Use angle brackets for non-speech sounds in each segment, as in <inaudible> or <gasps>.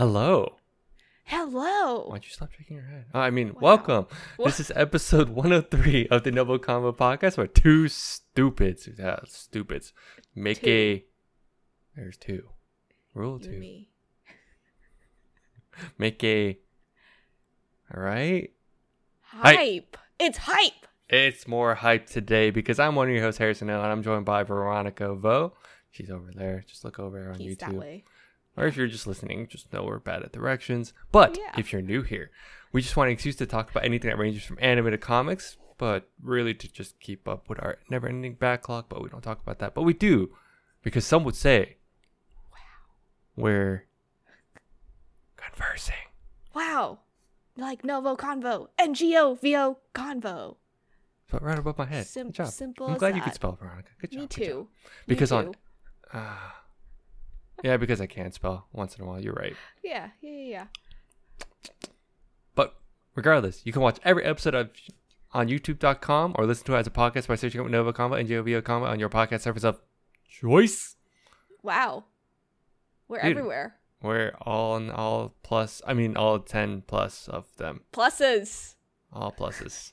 Hello. Hello. Why'd you stop shaking your head? Oh, I mean, Wow. welcome. This is episode <laughs> 103 of the NgoVo Convo Podcast where two stupids, yeah, stupids, make Two. a. There's two. Rule You two. me. <laughs> Make a. All right. Hype. Hype. It's hype. It's more hype today because I'm one of your hosts, Harrison Hill, and I'm joined by Veronica Vo. She's over there. Just look over on He's that YouTube. Or if you're just listening, just know we're bad at directions. But Yeah. if you're new here, we just want an excuse to talk about anything that ranges from anime to comics, but really to just keep up with our never ending backlog. But we don't talk about that. But we do because some would say, wow, we're conversing. Wow. Like NgoVo Convo. NGO VO Convo. But right above my head. Sim- Good job. simple I'm glad you could spell, Veronica. Good job. Me good job. too. Because Me on- too. Ah. Ah. yeah, because I can't spell once in a while. You're right. Yeah, yeah, yeah, yeah. But regardless, you can watch every episode of on YouTube.com or listen to it as a podcast by searching up NgoVo Convo and JOVO Combo on your podcast service of choice. Wow. We're Dude. everywhere. We're all in all plus, I mean, all 10 plus of them. Pluses. All pluses.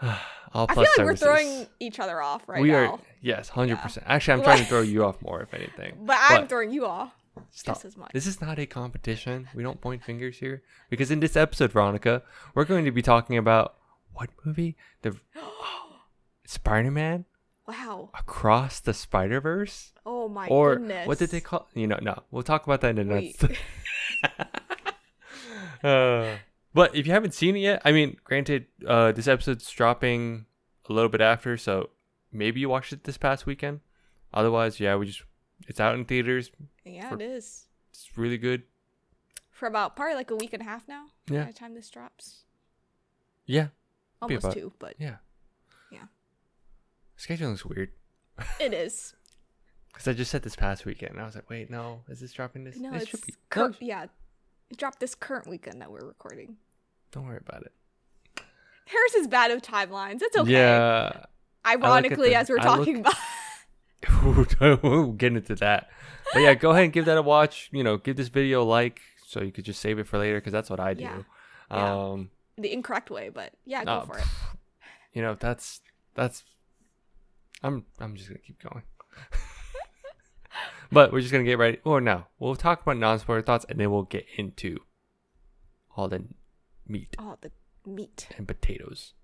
<sighs> all I feel like services. we're throwing each other off right we now. are, yes, 100%. Actually, I'm <laughs> trying to throw you off more, if anything. <laughs> But I'm throwing you off. Stop. just as much. This is not a competition. We don't point fingers here. Because in this episode, Veronica, we're going to be talking about what movie? The <gasps> Spider Man Wow. Across the Spider Verse? Oh my Or goodness. what did they call You know, no. We'll talk about that in next. <laughs> uh, but if you haven't seen it yet, I mean, granted, uh, this episode's dropping a little bit after, so maybe you watched it this past weekend. Otherwise, yeah, we just. It's out in theaters. yeah, for- it is. It's really good. For about probably like a week and a half now. Yeah. By the time this drops. Yeah. Almost two, but Yeah. Yeah. Scheduling's weird. it is. <laughs> Because I just said this past weekend. And I was like, wait, no, is this dropping this? No, it it's should be. cur- No, yeah. It dropped this current weekend that we're recording. Don't worry about it. Harris is bad with timelines. It's okay. Yeah. Ironically, the- as we're I look- talking about <laughs> <laughs> we'll get into that. But yeah, go ahead and give that a watch. You know, give this video a like so you could just save it for later because that's what I do. Yeah. Yeah. Um, the incorrect way, but yeah, go uh, for it. You know, that's that's. I'm I'm just gonna keep going. <laughs> but we're just gonna get ready. Or no, we'll talk about non-spoiler thoughts and then we'll get into all the meat Oh, the meat. and potatoes.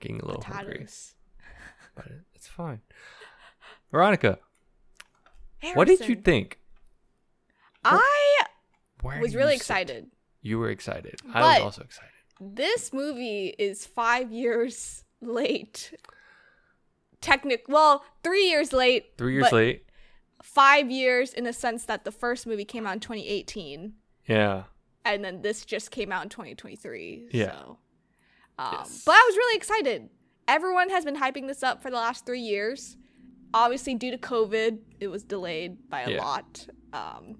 Getting a little hungry, Potatoes. <laughs> but it's fine. Veronica, what did you Harrison, think? I Where was do really sit? excited. You were excited. I was But- also excited. This movie is five years late. Technic, well, three years late. Three years but late. Five years in the sense that the first movie came out in 2018, Yeah. And then this just came out in 2023. Yeah. So, um, Yes. but I was really excited. Everyone has been hyping this up for the last three years. Obviously, due to COVID, it was delayed by a Yeah. lot. Um,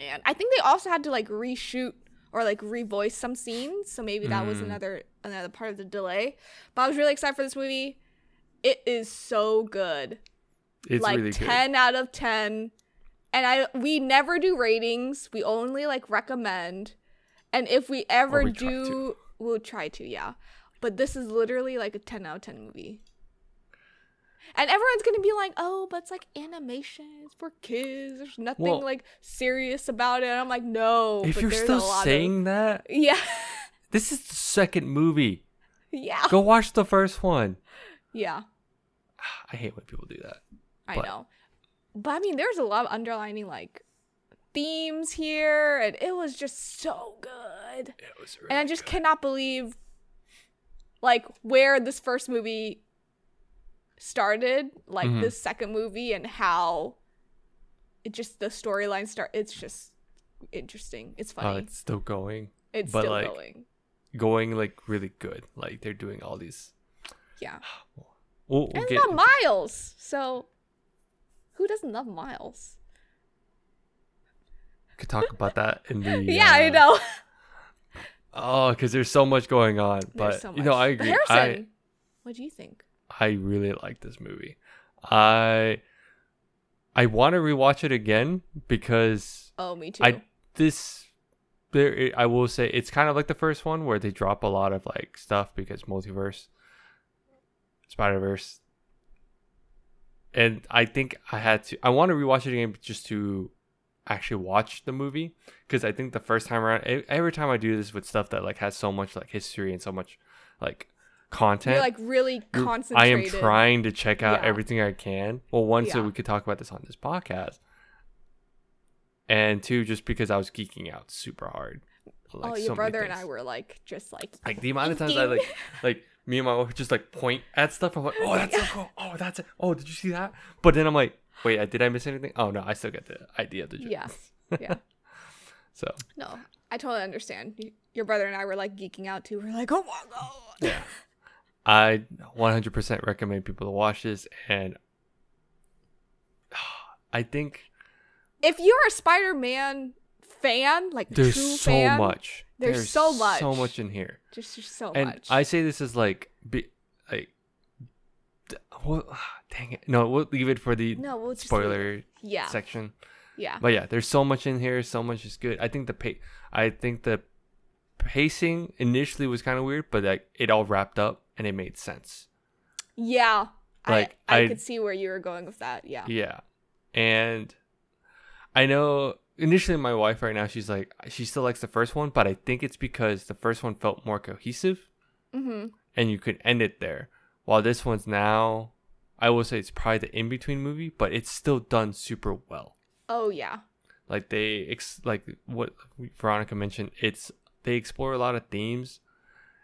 and I think they also had to like reshoot or like revoice some scenes, so maybe that was Mm. another another part of the delay. But I was really excited for this movie. It is so good It's like really 10 out of 10 and i we never do ratings we only like recommend and if we ever we do we'll try to yeah but this is literally like a 10 out of 10 movie and everyone's gonna be like oh but it's like animation it's for kids there's nothing Well- like serious about it and i'm like no. If but you're still saying that, yeah <laughs> this is the second movie. yeah Go watch the first one. yeah <sighs> I hate when people do that. I But- know. But I mean, there's a lot of underlining like themes here, and it was just so good. It was And I just cannot believe like where this first movie started, like Mhm. this second movie, and how it just the storyline start. It's just interesting. It's Oh, funny. it's still going. it's but, still like, going. Going like really good. Like they're doing all these. Yeah, We'll, we'll and about Miles. So who doesn't love Miles? could talk about that in the. <laughs> yeah, I uh, know. Oh, because there's so much going on. But so you know. I But agree. I Harrison, what do you think? I really like this movie. I I want to rewatch it again because Oh, me too. I this there I will say it's kind of like the first one where they drop a lot of like stuff because multiverse, Spider Verse, and I think I had to. I want to rewatch it again just to actually watch the movie because I think the first time around, every time I do this with stuff that like has so much like history and so much like content, You're like really concentrated. I am trying to check out Yeah. everything I can. Well, one, so we could talk about this on this podcast, and two, just because I was geeking out super hard. Like, oh, your many brother and. I were like just like like the amount of times I like like me and my wife <laughs> just like point at stuff. I'm like, oh, that's so <laughs> cool. Oh, that's it. Oh, did you see that? But then I'm like, wait, did I miss anything? Oh no, I still get the idea of the joke. yeah, <laughs> yeah. So No, I totally understand. Your brother and I were like geeking out too. We're like, oh my god. yeah, I 100% recommend people to watch this, and <sighs> I think If you're a Spider-Man fan, like there's true so fan, much. there's so much. so much in here. just, just so and much. I say this is like, be, like, d- well, <sighs> dang it. No, we'll leave it for the no, we'll just spoiler Yeah, section. yeah, But yeah, there's so much in here. So much is good. I think the pa- I think the pacing initially was kind of weird, but like it all wrapped up and it made sense. yeah. Like, I, I, I- could see where you were going with that. Yeah. Yeah, and I know initially my wife right now she's like she still likes the first one, but I think it's because the first one felt more cohesive Mm-hmm. and you could end it there. While this one's now, I will say it's probably the in between movie, but it's still done super well. Oh yeah. like they ex- like what Veronica mentioned it's they explore a lot of themes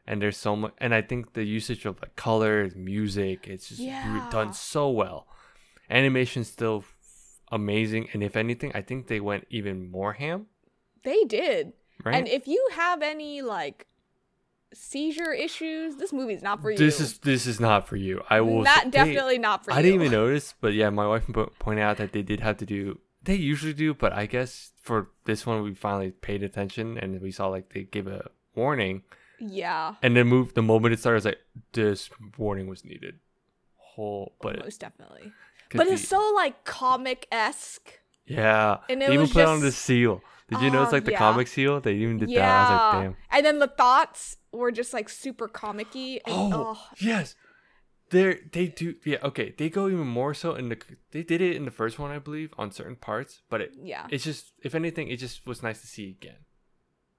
and there's so much and I think the usage of like colors music it's just re- done so well animation's still amazing and if anything I think they went even more ham They did. right And if you have any like seizure issues, this movie's not for you. this is this is not for you I will not say- definitely not for you. I didn't even notice but yeah my wife pointed out that they did have to do they usually do but I guess for this one we finally paid attention and we saw like they give a warning Yeah. and then move the moment it started, I was like, this warning was needed. Whole, but most definitely. But it's so like comic esque. yeah, and they it even was put it on the seal. Did you notice Oh, like the um, yeah. comic seal? They even did Yeah. that. I was like, damn. And then the thoughts were just like super comic-y. And, Oh, oh, yes, they they do. Yeah, okay, they go even more so in the. They did it in the first one, I believe, on certain parts. But it, yeah. it's just, if anything, it just was nice to see again.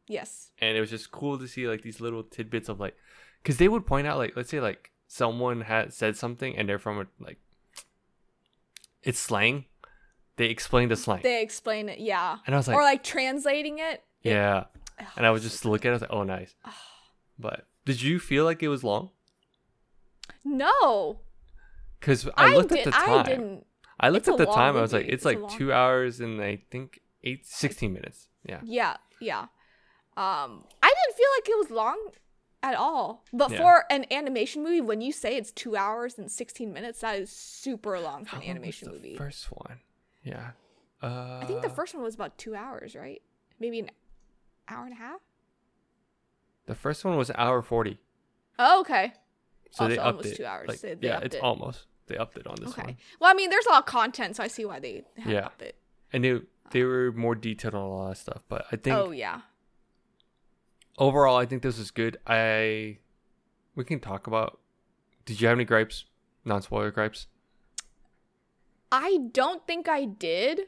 yes. and it was just cool to see like these little tidbits of like because they would point out like let's say like someone had said something and they're from a like it's slang they explain the slang They explain it. Yeah. and i was like or like translating it. yeah and i was just looking at it I was like oh nice but did you feel like it was long No. because i looked did, at the time I didn't. i looked it's at the time i was like it's It's like two hours and i think eight 16 minutes yeah Yeah. Yeah. Um, I didn't feel like it was long at all. But Yeah. for an animation movie, when you say it's two hours and sixteen minutes, that is super long for an animation the movie. first one yeah uh I think the first one was about two hours, right? Maybe an hour and a half. the first one was hour 40 Oh, okay. So they Also upped almost it. two hours. Like, They- they yeah, it's it. almost. They upped it on this Okay. one, Well, I mean, there's a lot of content, so I see why they Yeah. up it. and they they were more detailed on a lot of stuff. But I think Oh yeah. Overall, I think this is good. I we can talk about. Did you have any gripes? Non spoiler gripes. I don't think I did,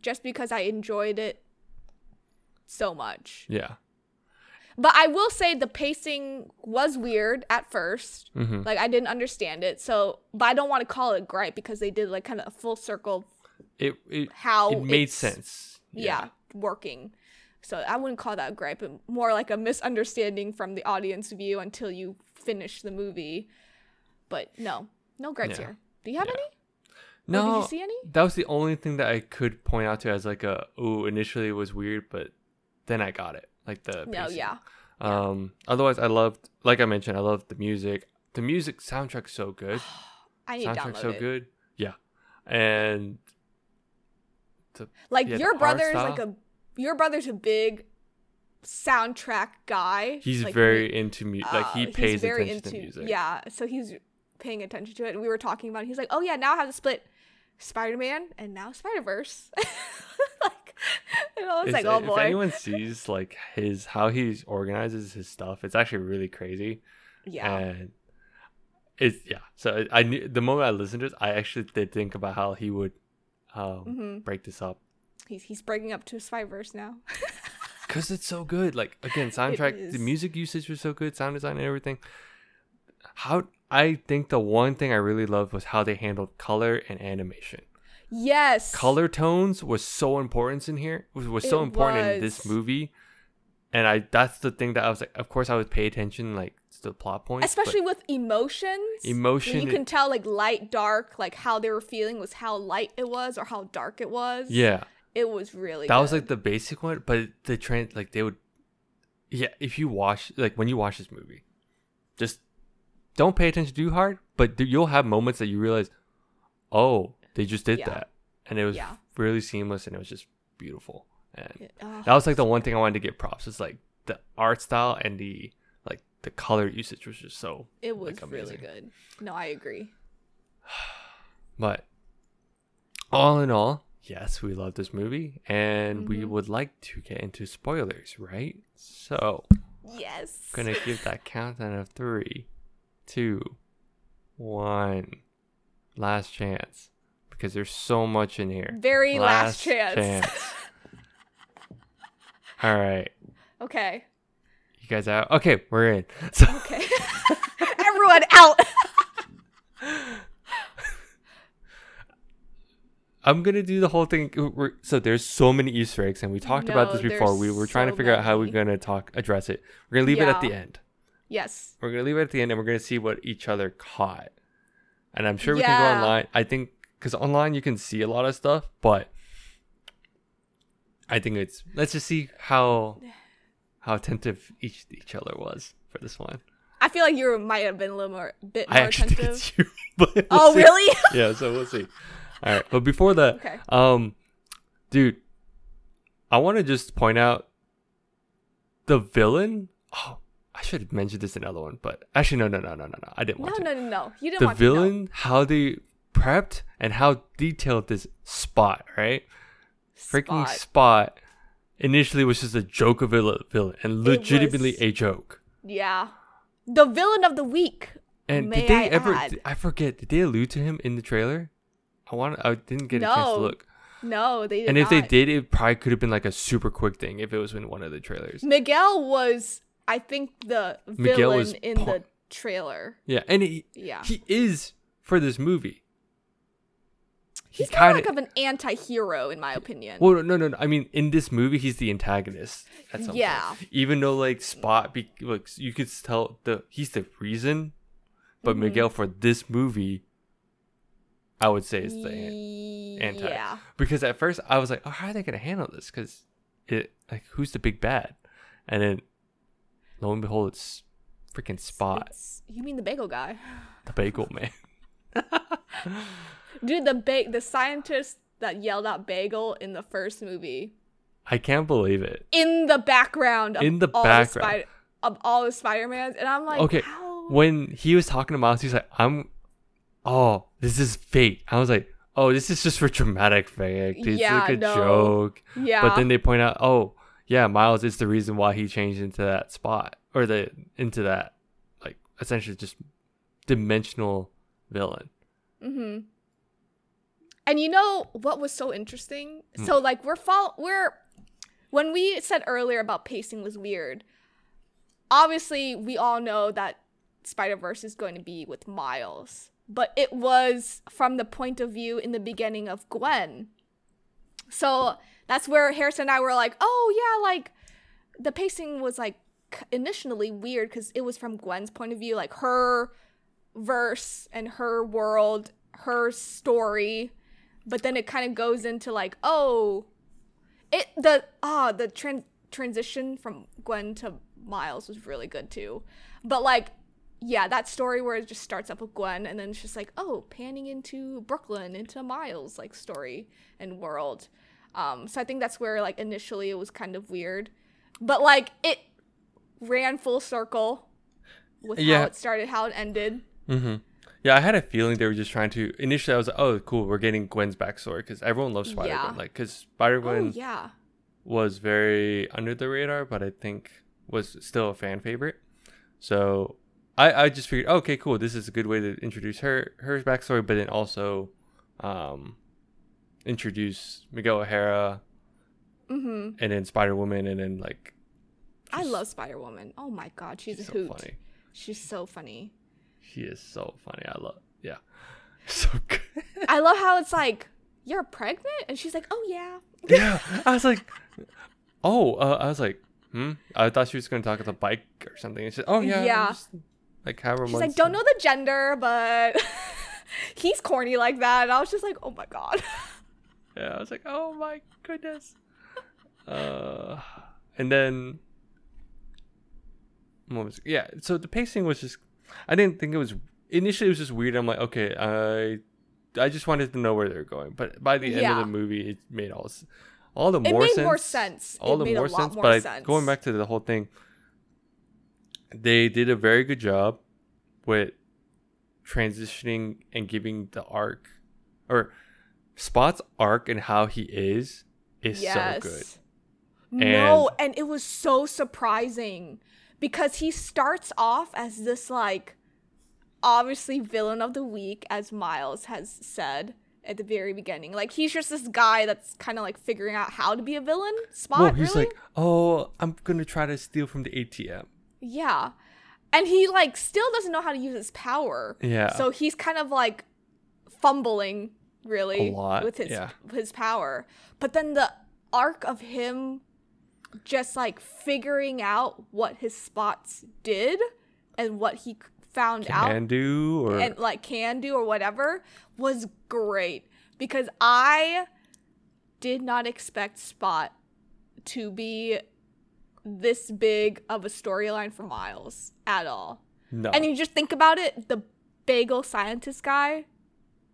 just because I enjoyed it so much. Yeah. But I will say the pacing was weird at first. Mm-hmm. Like I didn't understand it. So, but I don't want to call it gripe because they did like kind of a full circle It it, how it made sense. Yeah. working. So I wouldn't call that a gripe, but more like a misunderstanding from the audience view until you finish the movie. But no, no gripes Yeah. here. Do you have Yeah. any? Or No, did you see any? that was the only thing that I could point out to as like a ooh. Initially, it was weird, but then I got it. Like the No, pacing. yeah. Um. Otherwise, I loved, like I mentioned, I loved the music. The music <sighs> soundtrack's so good. I need soundtrack's so it. good. Yeah, and Like Yeah, your brother is like a your brother's a big soundtrack guy. he's Like, very into music. Like he uh, pays very attention to into- music. Yeah, so he's paying attention to it. And we were talking about it. He's like, "Oh yeah, now I have to split Spider Man, and now Spider Verse. <laughs> like, and I was It's- like, oh if boy. If anyone sees like his how he organizes his stuff, it's actually really crazy. yeah. And it's yeah. So I knew the moment I listened to it, I actually did think about how he would um, hmm break this up He's he's breaking up to Spider Verse now. <laughs> because it's so good. Like again, soundtrack, the music usage was so good, sound design and everything. How I think the one thing I really loved was how they handled color and animation. yes. color tones was so important in here was, was so It important in this movie and i that's the thing that i was like of course i would pay attention like to the plot points especially with emotions. Emotion you can tell like light, dark, like how they were feeling was how light it was or how dark it was. yeah it was really. that was like the basic one but the trend like they would yeah if you watch like when you watch this movie just don't pay attention too hard but you'll have moments that you realize oh they just did Yeah. that and it was Yeah. really seamless and it was just beautiful and oh, that was like the one thing I wanted to get props. It's like the art style and the like the color usage was just so. it was like, really good. No, I agree. <sighs> But all in all, yes, we love this movie, and we Mhm. would like to get into spoilers, right? So Yes. gonna give that countdown of three, two, one, last chance, because there's so much in here. Very last, chance. <laughs> all right, okay. you guys out? Okay, we're in. <laughs> So. Okay. <laughs> Everyone out. I'm gonna do the whole thing. We're, so there's so many Easter eggs, and we talked about this before. We were trying to figure out how we're gonna talk, address it. We're gonna leave it at the end. yes. We're gonna leave it at the end, and we're gonna see what each other caught. And I'm sure we can go online. I think because online you can see a lot of stuff, but I think it's let's just see how how attentive each each other was for this one. I feel like you might have been a little more bit I more think attentive. you, <laughs> we'll oh, see. really? yeah, so we'll see. All right, but before that, Okay. um, dude, I want to just point out the villain. Oh, I should have mentioned this in another one, but actually, no, no, no, no, no, no. I didn't No, want to. no, no, no. You didn't the want to know. villain, how they prepped and how detailed this spot, right? Freaking Spot. spot. Initially was just a joke of a villain, villain and legitimately was- a joke. Yeah. The villain of the week. And did they I ever? add. I forget. Did they allude to him in the trailer? I want. I didn't get a chance to look. No, they And if they did, it probably could have been like a super quick thing if it was in one of the trailers. Miguel was, I think, the Miguel villain was in pa- the trailer. Yeah, and he Yeah. he is for this movie. He's he kind of like of an anti-hero, in my opinion. Well, no, no, no. I mean, in this movie, he's the antagonist. At some Yeah. point. Even though like Spot, be, like you could tell the he's the reason, but Mhm. Miguel for this movie, I would say is the anti. Yeah. because at first I was like, oh, how are they gonna handle this? Because it like who's the big bad, and then lo and behold, it's freaking Spot, It's- you mean the bagel guy? the bagel man. <laughs> <laughs> Dude, the ba- the scientist that yelled out bagel in the first movie. I can't believe it. In the background of In the all background. the Spider- of all the Spider-Mans. And I'm like, Okay, how? when he was talking to Miles, he's like, "I'm, oh, this is fate." I was like, "Oh, this is just for dramatic effect. It's Yeah, like a no. joke." yeah. But then they point out, "Oh, yeah, Miles is the reason why he changed into that spot or the into that like essentially just dimensional villain." Mm-hmm. And you know what was so interesting? Hmm. So like we're fall we're when we said earlier about pacing was weird. Obviously, we all know that Spider Verse is going to be with Miles, but it was from the point of view in the beginning of Gwen. So that's where Harrison and I were like, oh yeah, like the pacing was like initially weird because it was from Gwen's point of view, like her verse and her world, her story, but then it kind of goes into like, oh, it the ah the tran- transition from Gwen to Miles was really good too, but like. Yeah, that story where it just starts up with Gwen and then it's just like, oh, panning into Brooklyn, into Miles, like story and world. Um, so I think that's where like initially it was kind of weird, but like it ran full circle with Yeah. how it started, how it ended. Mm-hmm. Yeah, I had a feeling they were just trying to. Initially, I was like, "Oh, cool, we're getting Gwen's backstory because everyone loves Spider Gwen." Yeah. Like, because Spider Oh Gwen yeah. was very under the radar, but I think was still a fan favorite. So I, I just figured, okay, cool, this is a good way to introduce her her backstory, but then also um, introduce Miguel O'Hara Mm-hmm. and then Spider Woman, and then like I love Spider Woman. Oh my god, she's, she's a so hoot. funny. She's so funny. She is so funny. I love, yeah, <laughs> so good. I love how it's like, you're pregnant? And she's like, oh yeah. yeah, I was like, oh, uh, I was like, hmm. I thought she was gonna talk about the bike or something. And she's, oh yeah, Yeah. just, like however She's like, don't know the gender, but <laughs> he's corny like that. And I was just like, oh my god. <laughs> Yeah, I was like, oh my goodness. Uh, and then, what was yeah? So the pacing was just, I didn't think it was initially. It was just weird. I'm like, okay, I, I just wanted to know where they're going, but by the end of the movie, it made all, all the It more made sense. more sense. All it the more sense. more but I- going back to the whole thing, they did a very good job with transitioning and giving the arc or Spot's arc and how he is is so good. No, and it was so surprising because he starts off as this like obviously villain of the week as Miles has said at the very beginning. Like he's just this guy that's kind of like figuring out how to be a villain. Spot Well, he's really? like, "Oh, I'm gonna try to steal from the ATM." Yeah. And he like still doesn't know how to use his power. Yeah. So he's kind of like fumbling really with his yeah. his power. But then the arc of him just like figuring out what his spots did and what he found out Can do or and like can do or whatever was great because I did not expect Spot to be this big of a storyline for Miles at all. no. And you just think about it, the bagel scientist guy,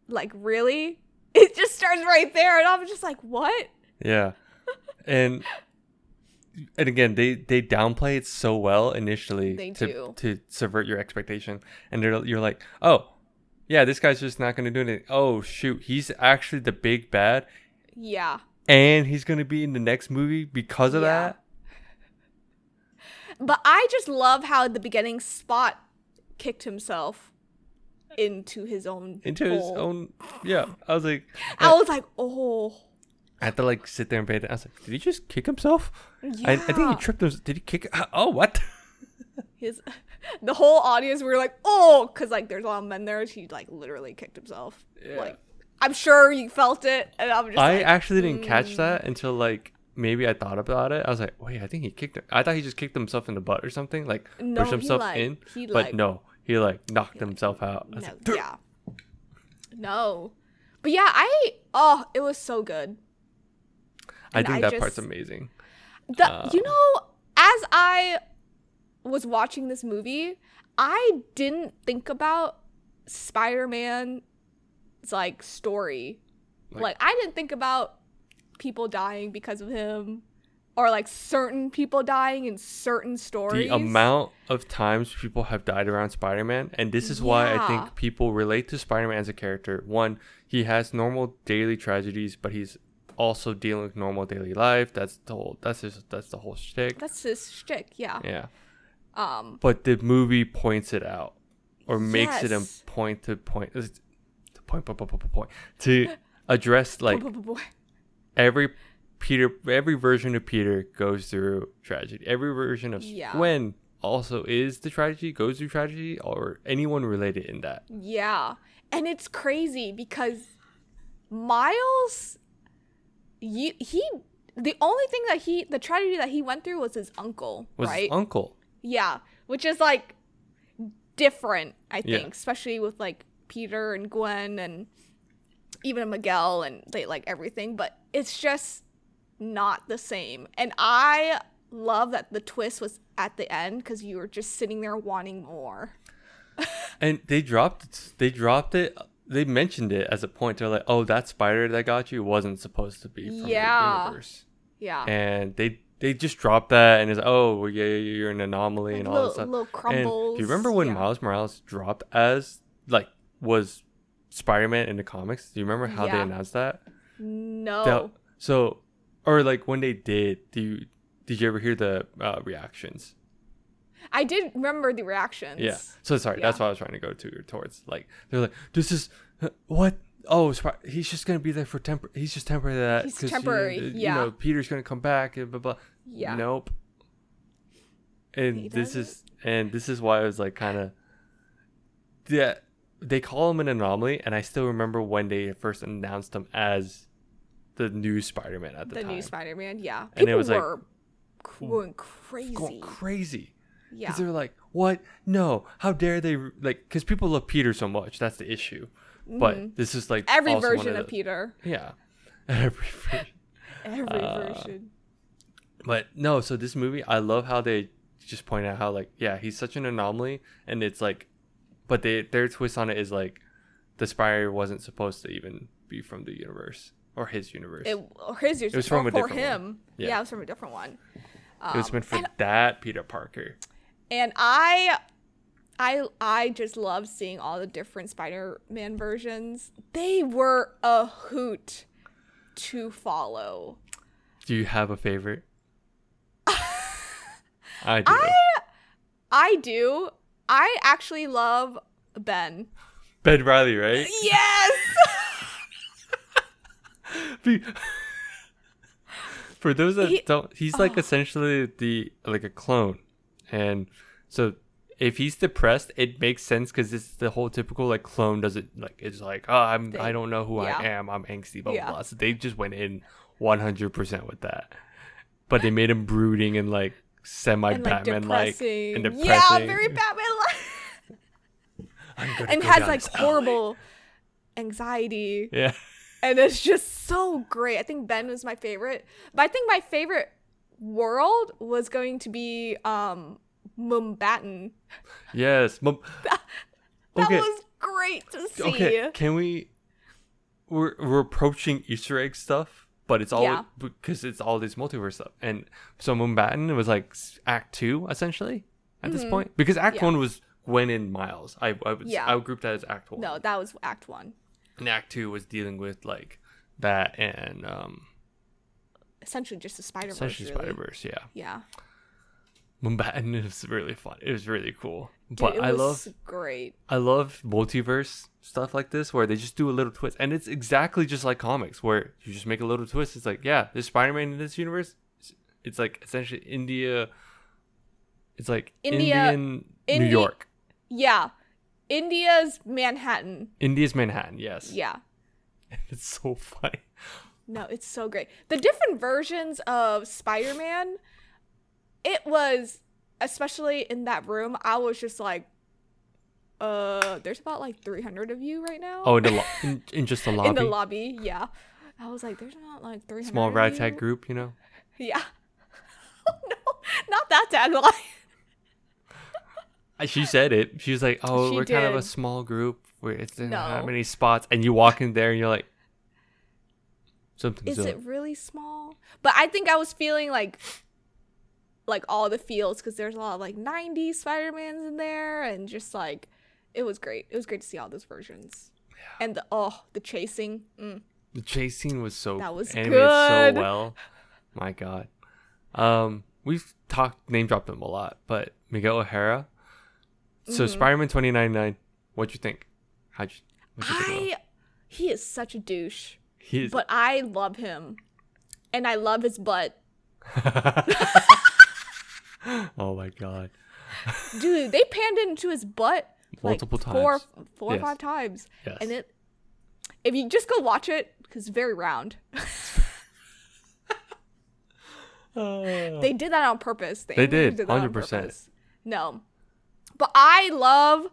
like really? <laughs> It just starts right there and I'm just like, what? Yeah. <laughs> And and again, they they downplay it so well initially They to do. to subvert your expectation. And you're like, "Oh, yeah, this guy's just not going to do anything. Oh, shoot, he's actually the big bad Yeah. and he's going to be in the next movie because of Yeah. that." But I just love how at the beginning Spot kicked himself into his own Into his own Yeah, I was like I was like, oh I had to like sit there and pay attention. I was like, "Did he just kick himself?" I, I think he tripped him. Did he kick? Oh, what? <laughs> his the whole audience were like, oh, because like there's a lot of men there. He like literally kicked himself. Yeah. Like I'm sure you felt it, and I'm just I like, actually didn't catch mm. that until like maybe I thought about it. I was like, wait, I think he kicked. Him. I thought he just kicked himself in the butt or something, like No, pushed he, himself like- in. he, but like- no, he like knocked himself out. I was no, like, yeah, no, but yeah, I oh, it was so good. I think I that part's amazing. The Uh, you know, as I was watching this movie, I didn't think about Spider-Man's like story. Like- Like, I didn't think about people dying because of him or like certain people dying in certain stories. The amount of times people have died around Spider-Man, and this is why I think people relate to Spider-Man as a character. One, he has normal daily tragedies, but he's also dealing with normal daily life. That's the whole. That's just that's the whole shtick. That's his shtick, yeah. Yeah. Um but the movie points it out or makes it a point to point to point point point point, point to <laughs> address like every Peter every version of Peter goes through tragedy. Every version of Yeah. Gwen also is the tragedy, goes through tragedy, or anyone related in that. Yeah. And it's crazy because Miles you, he the only thing that he the tragedy that he went through was his uncle, Was right? his uncle. yeah, which is like different, I Yeah. think, especially with like Peter and Gwen and even a Miguel and they like everything, but it's just not the same. And I love that the twist was at the end cuz you were just sitting there wanting more. <laughs> And they dropped it they dropped it they mentioned it as a point. They're like, Oh, that spider that got you wasn't supposed to be from Yeah. the universe. Yeah. and they they just dropped that and it's oh yeah you're an anomaly Like and all little- that stuff. little And do you remember when yeah. Miles Morales dropped as like was Spider-Man in the comics. Do you remember how they announced that? No. That- so, or like when they did, do you did you ever hear the uh, reactions? I did remember the reactions. Yeah. So sorry, that's Yeah. what I was trying to go to towards. Like they're like, this is uh, what? Oh, he's just gonna be there for temp. He's just temporary. That He's 'cause, you know, temporary, You yeah. know, Peter's gonna come back and blah blah. Yeah. Nope. And this is and this is why I was like kind of. Yeah, they call him an anomaly, and I still remember when they first announced him as the new Spider-Man at the, The time. The new Spider-Man. Yeah. And it People was like- going crazy. Going crazy. yeah. Because they're like, what? No, how dare they? Like, because people love Peter so much. That's the issue. But this is like Mm-hmm. Every version of the- Peter. Yeah, <laughs> every version. <laughs> Every Uh, version. But no, so this movie, I love how they just point out how like, yeah, he's such an anomaly, and it's like, but they their twist on it is like, the Spire wasn't supposed to even be from the universe or his universe. It, or his it was from a different him. one. Yeah. Yeah. it was from a different one. It was Um, meant for and, that Peter Parker. and I I I just love seeing all the different Spider-Man versions. They were a hoot to follow. Do you have a favorite? <laughs> I do. I I do. I actually love Ben. Ben Reilly, right? Yes. <laughs> For those that He- don't, he's like oh. essentially the like a clone, and so if he's depressed, it makes sense because it's the whole typical like clone doesn't like it's like oh I'm I don't know who Yeah. I am I'm angsty blah Yeah. blah blah. So they just went in 100 percent with that, but they made him brooding and like semi Batman like and depressing. Yeah, very Batman like. I'm gonna and has like horrible anxiety. Yeah. and it's just so great. I think Ben was my favorite, but I think my favorite world was going to be um Mumbattan. Yes. Mom- <laughs> That Okay. was great to see. Okay, can we? We're we're approaching Easter egg stuff, but it's all Yeah. because it's all this multiverse stuff. And so Mumbattan was like Act Two essentially at this point because Act Mm-hmm. Yeah. One was Gwen and Miles. I I would Yeah. I would group that as Act One. No, that was Act One. And Act Two was dealing with like that and um Essentially, just a Spider Verse. essentially really. Spider Verse. Yeah, Yeah, Mumbattan <laughs> is really fun. It was really cool. Dude, but it I was love great. I love multiverse stuff like this where they just do a little twist. And it's exactly just like comics where you just make a little twist. It's like, yeah, there's Spider Man in this universe. It's- like essentially India. It's like India- Indian New York. Yeah, India's Manhattan. India's Manhattan, yes. Yeah. <laughs> It's so funny. No, it's so great. The different versions of Spider Man, it was, especially in that room, I was just like, uh, there's about like 300 of you right now. Oh, in, the lo- <laughs> in, in just the lobby. In the lobby, yeah. I was like, there's not like 300. Small ragtag group, you know? <laughs> Yeah. oh, no, not that tagline. She said it. She was like, oh, She we're kind of a small group where it's not that No. many spots. And you walk in there and you're like, something's Is up. it really small? But I think I was feeling like like all the feels because there's a lot of like 90s Spider-Mans in there and just like it was great. It was great to see all those versions. And the oh, the chasing. Mm. The chase scene was so That was animated good. so well. My God. Um, we've talked name dropped him a lot, but Miguel O'Hara. So Mm-hmm. Spider-Man twenty nine nine. What'd you think? How'd you? What'd you I he is such a douche, him? He's but I love him. And I love his butt. <laughs> <laughs> oh my God. <laughs> Dude, they panned into his butt like Multiple four, times. four or Yes. five times. Yes. And it if you just go watch it, because it's very round. They did that on purpose. The They did, that 100%. No, but I love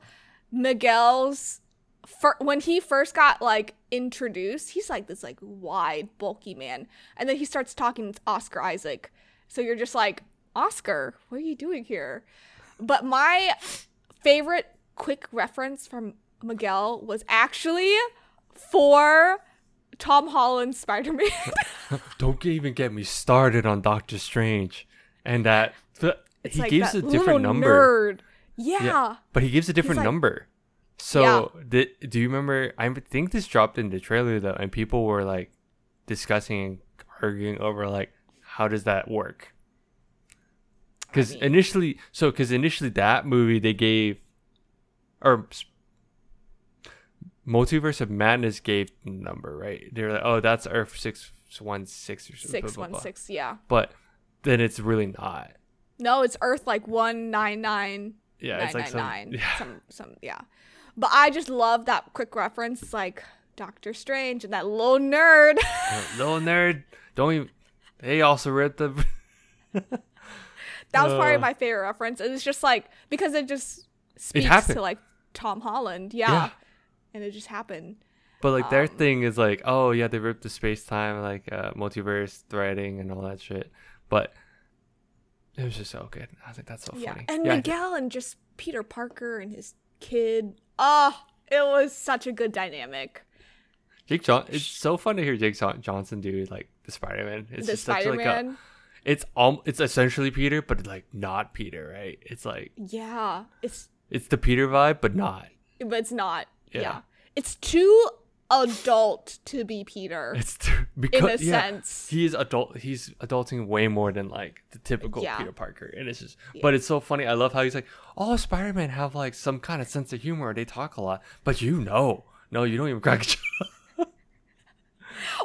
Miguel's. Fir- when he first got like introduced, he's like this like wide, bulky man, and then he starts talking to Oscar Isaac. So you're just like, Oscar, what are you doing here? But my favorite quick reference from Miguel was actually for Tom Holland's Spider Man. <laughs> <laughs> Don't even get me started on Doctor Strange, and that he like gives that a different number. Nerd. Yeah. Yeah, but he gives a different like- number. So, did, do you remember? I think this dropped in the trailer though, and people were like discussing and arguing over like how does that work? Because mean- initially, so because initially that movie they gave, or Multiverse of Madness gave the number right. They're like, oh, that's Earth six one six or something. Six one six. Yeah. But then it's really not. No, it's Earth like one nine nine Yeah, it's like some, yeah. Some some yeah. But I just love that quick reference. It's like Doctor Strange and that little nerd. little nerd. Don't even. They also ripped the. <laughs> that was probably Uh. my favorite reference. It was just like because it just speaks happened. to like Tom Holland. Yeah. Yeah. And it just happened. But like their Um, thing is like, oh yeah, they ripped the space time like uh, multiverse threading and all that shit. But it was just so good. I was like, that's so yeah. funny. And yeah, Miguel and just Peter Parker and his kid. Oh, it was such a good dynamic. Jake John. It's so fun to hear Jake John- Johnson do like the Spider Man. It's the just such Spider like a. It's um. It's essentially Peter, but like not Peter, right? It's like yeah. It's it's the Peter vibe, but not. but it's not. Yeah. Yeah. It's too adult to be Peter It's because in a yeah, sense. he is adult. He's adulting way more than like the typical Yeah. Peter Parker, and it's just. But it's so funny. I love how he's like, oh, all Spider Man have like some kind of sense of humor. They talk a lot, but you know, no, you don't even crack a joke.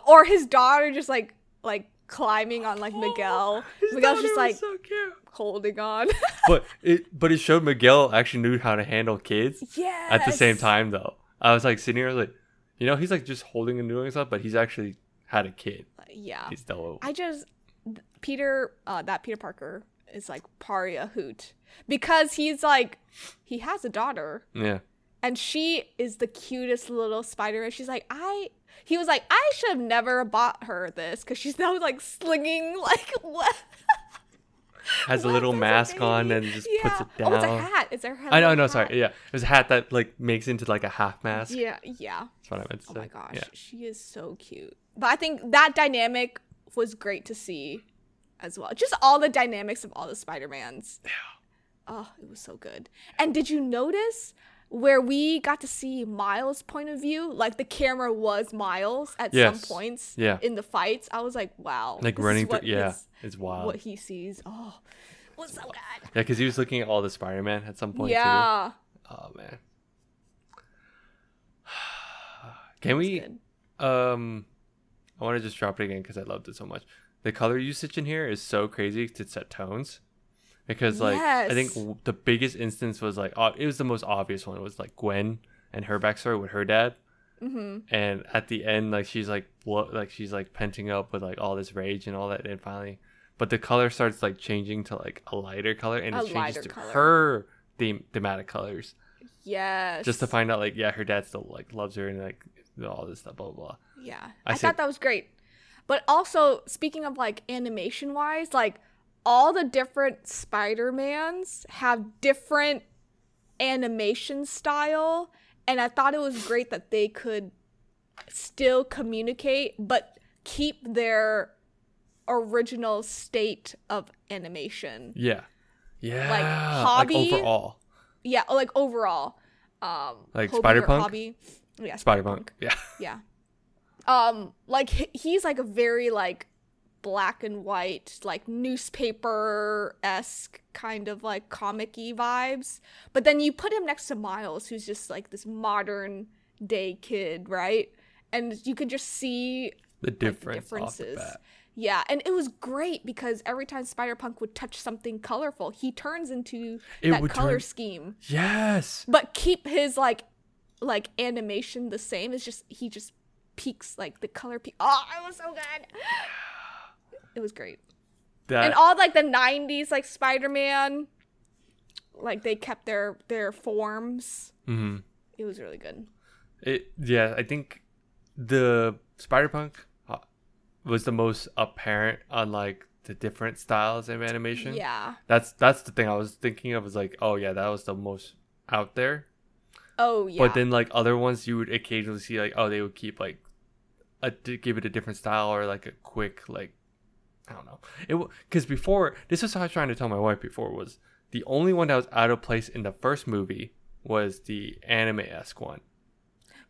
or his daughter just like like climbing on like oh, Miguel. His Miguel's just like so cute. holding on. <laughs> But it, but it showed Miguel actually knew how to handle kids yeah. at the same time though. I was like sitting here like, you know, he's like just holding and doing stuff, but he's actually had a kid. Yeah. He's dope. I just Peter uh that Peter Parker is like paria hoot because he's like he has a daughter yeah. and she is the cutest little spider and she's like I he was like I should have never bought her this cuz she's now like slinging <laughs> like what Has a little mask on and just puts it down. Oh, it's a hat. It's her hat. I know, no, hat. sorry. Yeah, it was a hat that like makes into like a half mask. Yeah, yeah. That's what I meant to Oh say. my gosh, Yeah. she is so cute. But I think that dynamic was great to see as well. Just all the dynamics of all the Spider-Mans. Yeah. Oh, it was so good. And did you notice where we got to see Miles' point of view? Like the camera was Miles at Yes. some points Yeah. in the fights. I was like, wow. Like running through. Yeah, his- it's wild. What he sees. Oh, was so good. Yeah, because he was looking at all the Spider Man at some point yeah. too. Oh man. <sighs> Can we? good. Um, I want to just drop it again because I loved it so much. The color usage in here is so crazy to set tones. Because like I think the biggest instance was like it was the most obvious one. It was like Gwen and her backstory with her dad. Mm-hmm. and at the end like she's like blo- like she's like penting up with like all this rage and all that and finally but the color starts like changing to like a lighter color and A it changes to color. her theme thematic colors Yes. just to find out like yeah her dad still like loves her and like all this stuff blah blah blah Yeah, I I, said- thought that was great. But also, speaking of like animation wise, like all the different Spider Mans have different animation style, and I thought it was great that they could still communicate but keep their original state of animation. yeah yeah Like, like Hobie- overall Yeah, like overall, um, Like Spider-Punk? Hobie. Yeah, spider punk yeah Yeah. Um, like he's like a very like black and white, like newspaper esque kind of like comic y vibes. But then you put him next to Miles, who's just like this modern day kid, right? And you could just see the like, the difference off the differences. bat. Yeah, and it was great because every time Spider Punk would touch something colorful, he turns into It that color turn- scheme. yes But keep his like like animation the same. It's just he just peaks like the color peak. Oh, it was so good. It was great. that and all like the 90s like Spider-Man like they kept their their forms. mhm. It was really good. It yeah, I think the Spider Punk uh, was the most apparent on like the different styles of animation. Yeah. That's that's the thing I was thinking of was like, oh yeah, that was the most out there. Oh yeah. But then like other ones you would occasionally see like oh they would keep like a give it a different style or like a quick like I don't know. It because before this was what I was trying to tell my wife before was the only one that was out of place in the first movie was the anime esque one.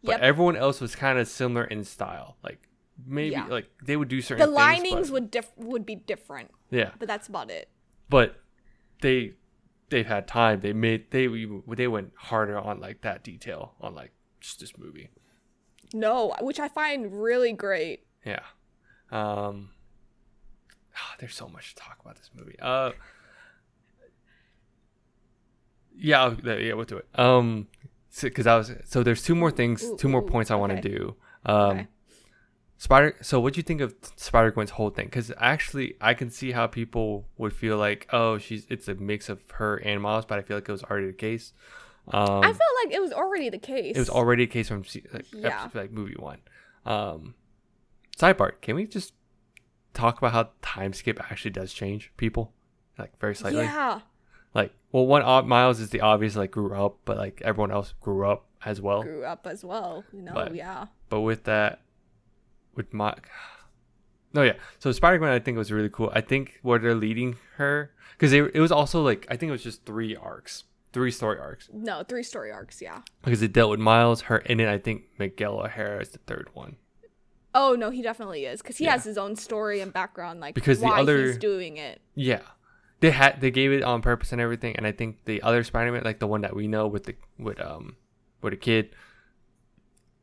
But Yep. everyone else was kind of similar in style. Like maybe Yeah. like they would do certain The things, linings but- would diff- would be different, yeah, but that's about it. but they they've had time. They made they they went harder on like that detail on like just this movie. No, which I find really great. Yeah. Um ah, there's so much to talk about this movie. Uh Yeah, yeah, we'll do it. Um cuz I was so there's two more things, Ooh, two more ooh, points I want to okay. do. Um Okay. Spider so what do you think of Spider Gwen's whole thing? Cuz actually I can see how people would feel like, "Oh, she's it's a mix of her and Miles," but I feel like it was already the case. Um I felt like it was already the case. it was already a case from like, Yeah. episode, like movie one. Um, sidebar: Can we just talk about how time skip actually does change people, like very slightly? Yeah, Like, well, one ob- Miles is the obvious like grew up, but like everyone else grew up as well. grew up as well. You know, But- yeah. But with that, with my, <sighs> no, yeah. So Spider Gwen, I think was really cool. I think where they're leading her, because it was also like I think it was just three arcs, three story arcs. No, three story arcs. Yeah. because it dealt with Miles, her, and then I think Miguel O'Hara is the third one. Oh no, he definitely is because he Yeah. has his own story and background, like Because the why other- he's doing it. Yeah, they had they gave it on purpose and everything, and I think the other Spider-Man, like the one that we know with the with um with a kid,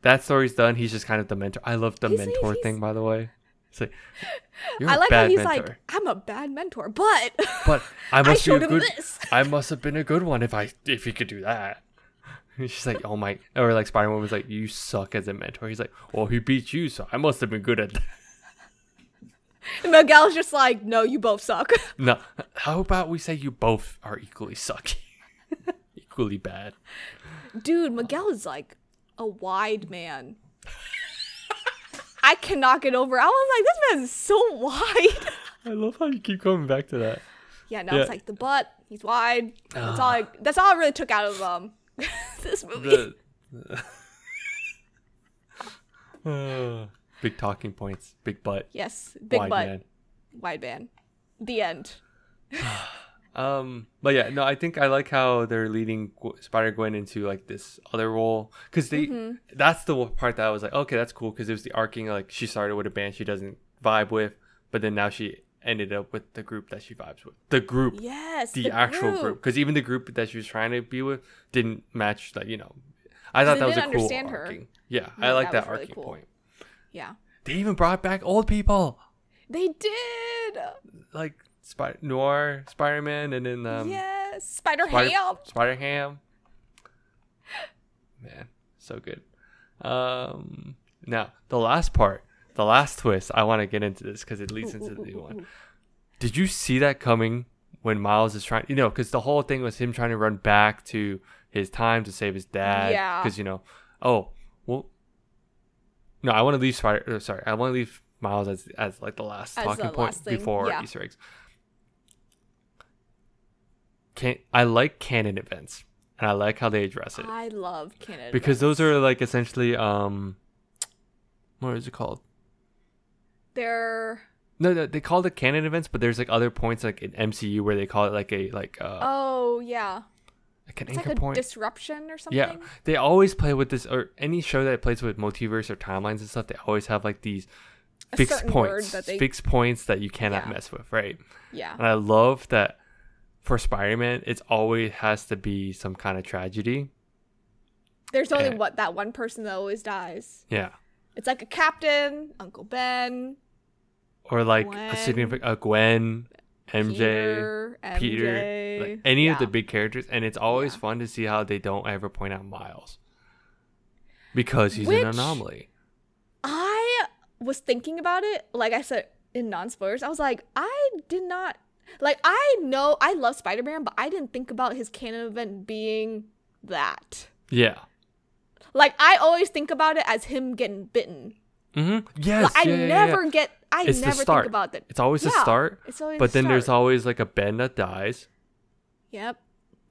that story's done. He's just kind of the mentor. I love the He's- mentor he's- thing, by the way. It's like <laughs> I like how he's mentor, like, I'm a bad mentor, but but I <laughs> I must be a good. this. I must have been a good one if I if he could do that. <laughs> She's like, oh my, or like Spider Man was like, you suck as a mentor. He's like, well, he beat you, so I must have been good at that. <laughs> And Miguel's just like, no, you both suck. <laughs> No, how about we say you both are equally sucky, equally bad. Dude, Miguel is like a wide man. I cannot get over. it. I was like, this man is so wide. I love how you keep coming back to that. Yeah, now Yeah. it's like the butt. He's wide. That's all. I, that's all I really took out of um <laughs> this movie. The, <laughs> Uh, <sighs> big talking points, big butt, yes, big wide butt, man. wide man. The end. <sighs> Um, but yeah, no, I think I like how they're leading Spider Gwen into like this other role because they Mm-hmm. that's the part that I was like, okay, that's cool because it was the arcing like she started with a band she doesn't vibe with, but then now she ended up with the group that she vibes with. The group, Yes, the, actual group, because even the group that she was trying to be with didn't match. Like you know, I thought that was a cool her. arcing. Yeah, I like that that, was really cool. point. Yeah, They even brought back old people they did. like Spider Noir, Spider Man, and then um, yes, Spider Ham. Spider Ham. Man, so good. Um, now the last part, the last twist. I want to get into this because it leads into the new one. Did you see that coming when Miles is trying? You know, because the whole thing was him trying to run back to his time to save his dad. Yeah. Because you know, oh well. No, I want to leave Spider. uh, Sorry, I want to leave Miles as as like the last As talking the point last before yeah. Easter eggs. Can I like canon events, and I like how they address it I love canon because those are like essentially um, what is it called? They're No, no, they call it canon events, but there's like other points like in MCU where they call it like a like uh oh yeah, like an it's anchor like a point. disruption or something. yeah, they always play with this or any show that plays with multiverse or timelines and stuff. They always have like these A fixed points, that they- fixed points that you cannot Yeah. mess with, right? yeah. And I love that for Spider-Man, it's always has to be some kind of tragedy. There's only eh. what that one person that always dies. Yeah. It's like a captain, Uncle Ben, Or like Gwen, a significant a Gwen, MJ, Peter, Peter, like any of the big characters, and it's always Yeah. fun to see how they don't ever point out Miles because he's Which- an anomaly. I was thinking about it, like I said in non spoilers. I was like, I did not like. I know I love Spider Man, but I didn't think about his canon event being that. Yeah. Like I always think about it as him getting bitten. Mm-hmm. Yes. Like, I yeah, yeah, yeah. never get. I It's the never start. think about that. It's always the Yeah, start, It's always but the then there's always like a Ben that dies, Yep.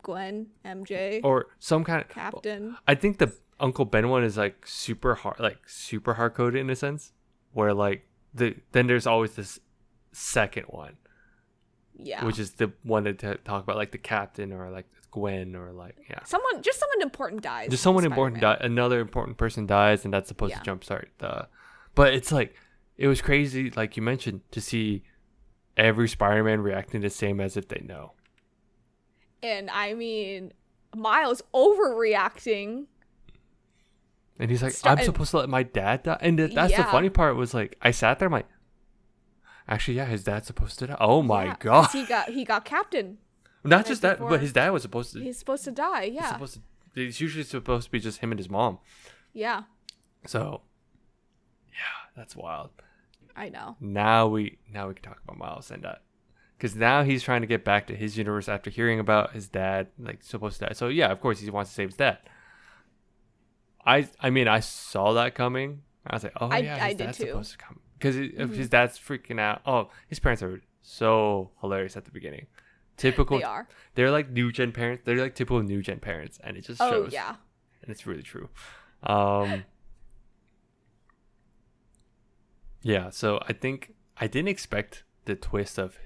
Gwen, MJ, or some kind of Captain. I think the Uncle Ben one is like super hard, like super hard coded in a sense, where like the then there's always this second one, Yeah. which is the one that t- talk about like the captain or like Gwen or like yeah, Someone, just someone important dies. just someone important Spider-Man. die. Another important person dies, and that's supposed Yeah. to jumpstart the. But it's like it was crazy, like you mentioned, to see every Spider-Man reacting the same as if they know. And I mean, Miles overreacting. And he's like, Start- I'm supposed to let my dad die. And th- that's the funny part was like, I sat there, I'm like, actually, yeah, his dad's supposed to die. Oh my Yeah, god! He got he got captain. Not just that, but his dad was supposed to. He's supposed to die. he's Yeah. supposed to. It's usually supposed to be just him and his mom. Yeah. So, yeah, that's wild. I know. Now we now we can talk about Miles and that, because now he's trying to get back to his universe after hearing about his dad like supposed to die. So yeah, of course he wants to save his dad. I I mean I saw that coming. I was like, oh I- yeah, his I did dad's too. supposed to come because Mhm. his dad's freaking out. Oh, his parents are so hilarious at the beginning. <laughs> Typical. They are. They're like new gen parents. They're like typical new gen parents, and it just Oh shows. yeah. and it's really true. Um, yeah, so I think I didn't expect the twist of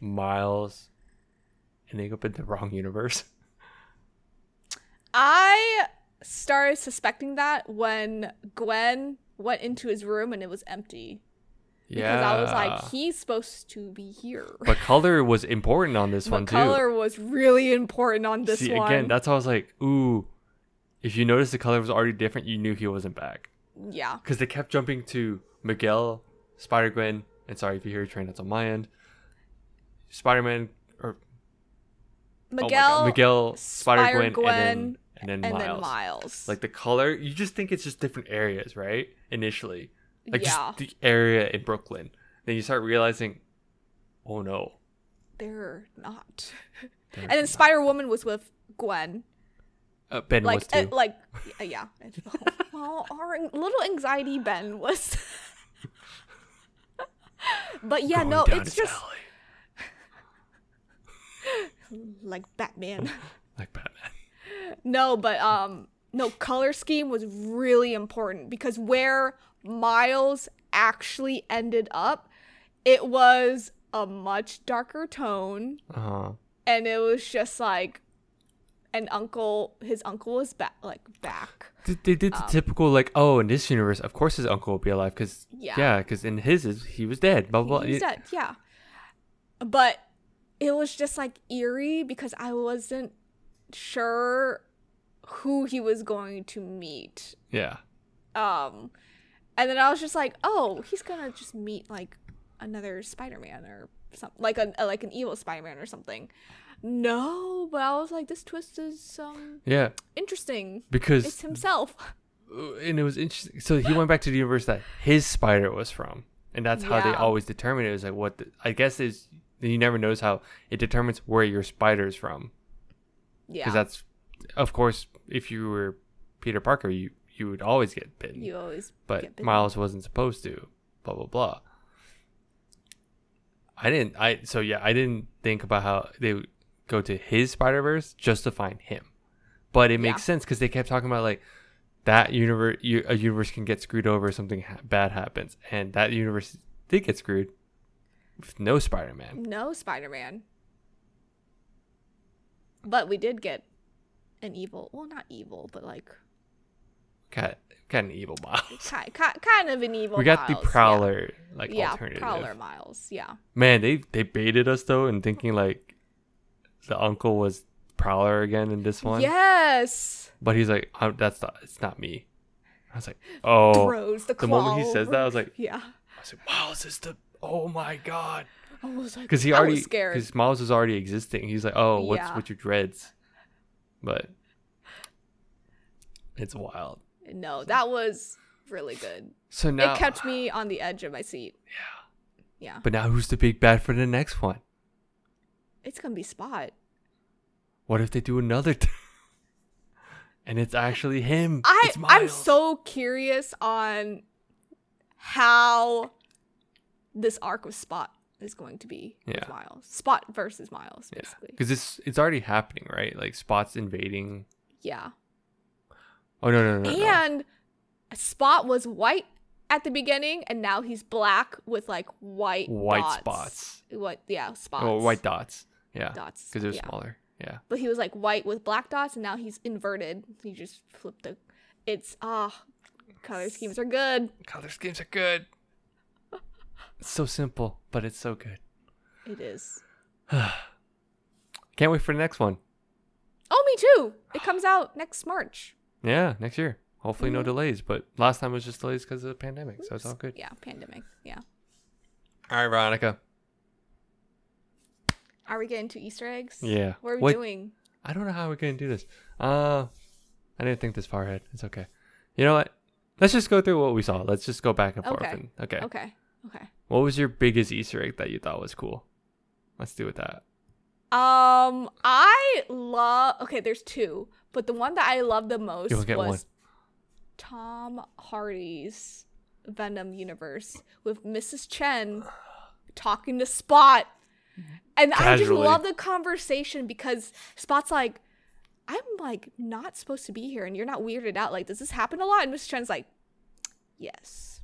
Miles ending up in the <laughs> wrong universe. I started suspecting that when Gwen went into his room and it was empty. Yeah. Because I was like, he's supposed to be here. but color was important on this But one too. color was really important on this See, one. again, that's how I was like, ooh. If you noticed the color was already different, you knew he wasn't back yeah. because they kept jumping to Miguel, Spider Gwen, and sorry if you hear a train that's on my end. Spider Man or oh Miguel, Miguel, Spider Gwen, and then and then and Miles. then Miles. Like the color, you just think it's just different areas, right? Initially, like yeah, just the area in Brooklyn. Then you start realizing, oh no. they're not. <laughs> they're And then. Spider Woman was with Gwen. uh, Ben like, was too. uh, like, yeah. <laughs> well, our little anxiety Ben was. <laughs> but yeah, Going no, it's just <laughs> like Batman. <laughs> like Batman. No, but um no, color scheme was really important because where Miles actually ended up, it was a much darker tone Uh huh. and it was just like an uncle his uncle was back like back. They, they did the typical like, oh, in this universe, of course his uncle will be alive because Yeah. yeah, because in his is he was dead. Blah blah. He was dead, yeah. But it was just like eerie because I wasn't sure who he was going to meet. Yeah. Um, and then I was just like, oh, he's gonna just meet like another Spider-Man or something, like a like an evil Spider-Man or something. No, but I was like, this twist is um Yeah. interesting. Because It's himself. and it was interesting. So he went back to the universe that his spider was from, and that's how they always determine it. Is like what the, I guess is you never knows how it determines where your spider is from Yeah, because that's of course if you were Peter Parker you you would always get bitten, you always but get bitten. Miles wasn't supposed to. Blah blah blah. I didn't. I so yeah. I didn't think about how they go to his Spider Verse just to find him, but it makes Yeah. sense because they kept talking about like that universe. You, a universe can get screwed over. Something ha- bad happens, and that universe did get screwed with no Spider Man. no Spider-Man. But we did get an evil, well, not evil, but like Got got an evil Miles. kind, kind of an evil. we got Miles, the Prowler like Yeah, yeah alternative. Prowler Miles. Yeah. Man, they they baited us though, and thinking like the uncle was Prowler again in this one. Yes. But he's like, "Oh, that's not. It's not me. I was like, oh. Throws the the moment he says that, I was like, yeah. I was like, Miles is the. Oh my god. I was like, Because he already, because Miles was already existing. He's like, oh, what's Yeah. with your dreads? But it's wild. No, that was really good. So now, it kept me on the edge of my seat. Yeah. Yeah. but now who's the big bad for the next one? It's gonna be Spot. What if they do another? T- <laughs> and it's actually him. I I'm so curious on how this arc of Spot is going to be Yeah. with Miles. Spot versus Miles, basically. because it's it's already happening, right? Like Spot's invading. Yeah. Oh no no no! no. And Spot was white at the beginning, and now he's black with like white White dots. spots. What? Yeah, spots. Oh, white dots. Yeah, dots. because it was yeah. smaller. Yeah. but he was like white with black dots, and now he's inverted. He just flipped the. It's ah, color schemes are good. Color schemes are good. It's so simple, but it's so good. It is. <sighs> Can't wait for the next one. Oh, me too. It comes out next March. Yeah, next year. Hopefully, no delays. But last time was just delays because of the pandemic, so it's all good. Yeah, pandemic. Yeah. All right, Veronica. Are we getting to Easter eggs? Yeah. What are we What- doing? I don't know how we're gonna do this. Uh, I didn't think this far ahead. It's okay. You know what? Let's just go through what we saw. Let's just go back and forth. Okay. And, okay. Okay. Okay. What was your biggest Easter egg that you thought was cool? Let's do with that. Um, I love. Okay, there's two, but the one that I love the most You only get was one. Tom Hardy's Venom universe with Mrs. Chen talking to Spot, and I just love the conversation because Spot's like, "I'm like not supposed to be here, and you're not weirded out. Like, does this happen a lot?" And Mrs. Chen's like, "Yes."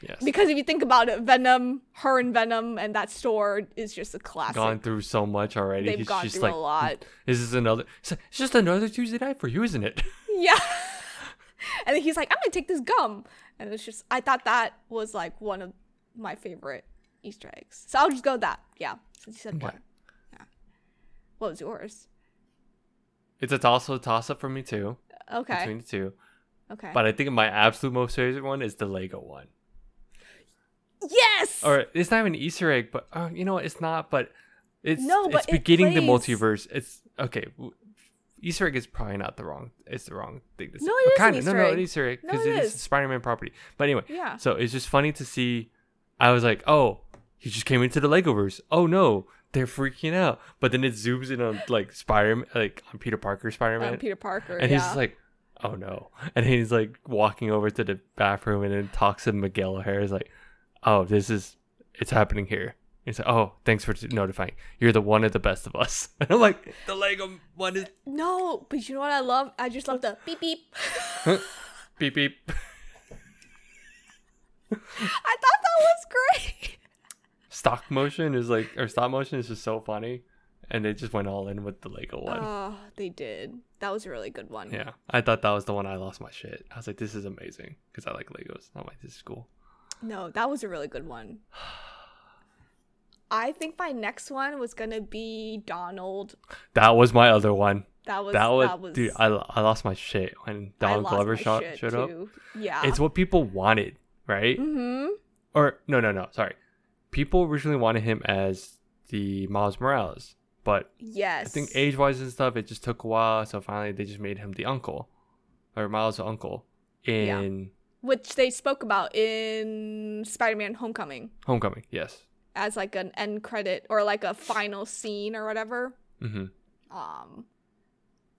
Yes. Because if you think about it, Venom, her and Venom, and that store is just a classic. gone through so much already. They've He's gone just through like, a lot. This is another. It's just another Tuesday night for you, isn't it? <laughs> Yeah. <laughs> and then he's like, I'm gonna take this gum. And it's just I thought that was like one of my favorite Easter eggs. So I'll just go with that. Yeah. Since you said Okay. one. Yeah. What was yours? It's a also a toss up for me too Okay. between the two. okay. But I think my absolute most favorite one is the Lego one. yes. Or it's not even an Easter egg, but uh, you know what? It's not. But it's No, it's but it beginning the multiverse. It's okay. Easter egg is probably not the wrong. It's the wrong thing to say. No, it is kind of. Easter no, no, an Easter egg No, because it it is is. Spider-Man property. But anyway, yeah. so it's just funny to see. I was like, oh, he just came into the Legoverse. Oh no, they're freaking out. But then it zooms in on like Spider, like on Peter Parker Spider-Man, Um, Peter Parker. and yeah. he's just like, oh no. And he's like walking over to the bathroom and then talks to Miguel O'Hara. He's like, oh, this is, it's happening here. He's like, oh, thanks for notifying. You're the one of the best of us. <laughs> And I'm like, the Lego one is <laughs> no, but you know what I love? I just love the beep beep. <laughs> beep beep. I thought that was great. Stop motion is like, or stop motion is just so funny. And they just went all in with the Lego one. Oh, they did. That was a really good one. yeah. I thought that was the one I lost my shit. I was like, this is amazing. Because I like Legos. I'm like, this is cool. No, that was a really good one. <sighs> I think my next one was gonna be Donald. That was my other one. That was that was, that was dude. I, I lost my shit when Donald Glover my shot shit showed up. too. Yeah. It's what people wanted, right? mm-hmm. Or no, no, no. Sorry, people originally wanted him as the Miles Morales, but Yes. I think age-wise and stuff, it just took a while. So finally, they just made him the uncle, or Miles' uncle in which they spoke about in Spider-Man: Homecoming Homecoming. Yes. As like an end credit or like a final scene or whatever. Mm-hmm. Um,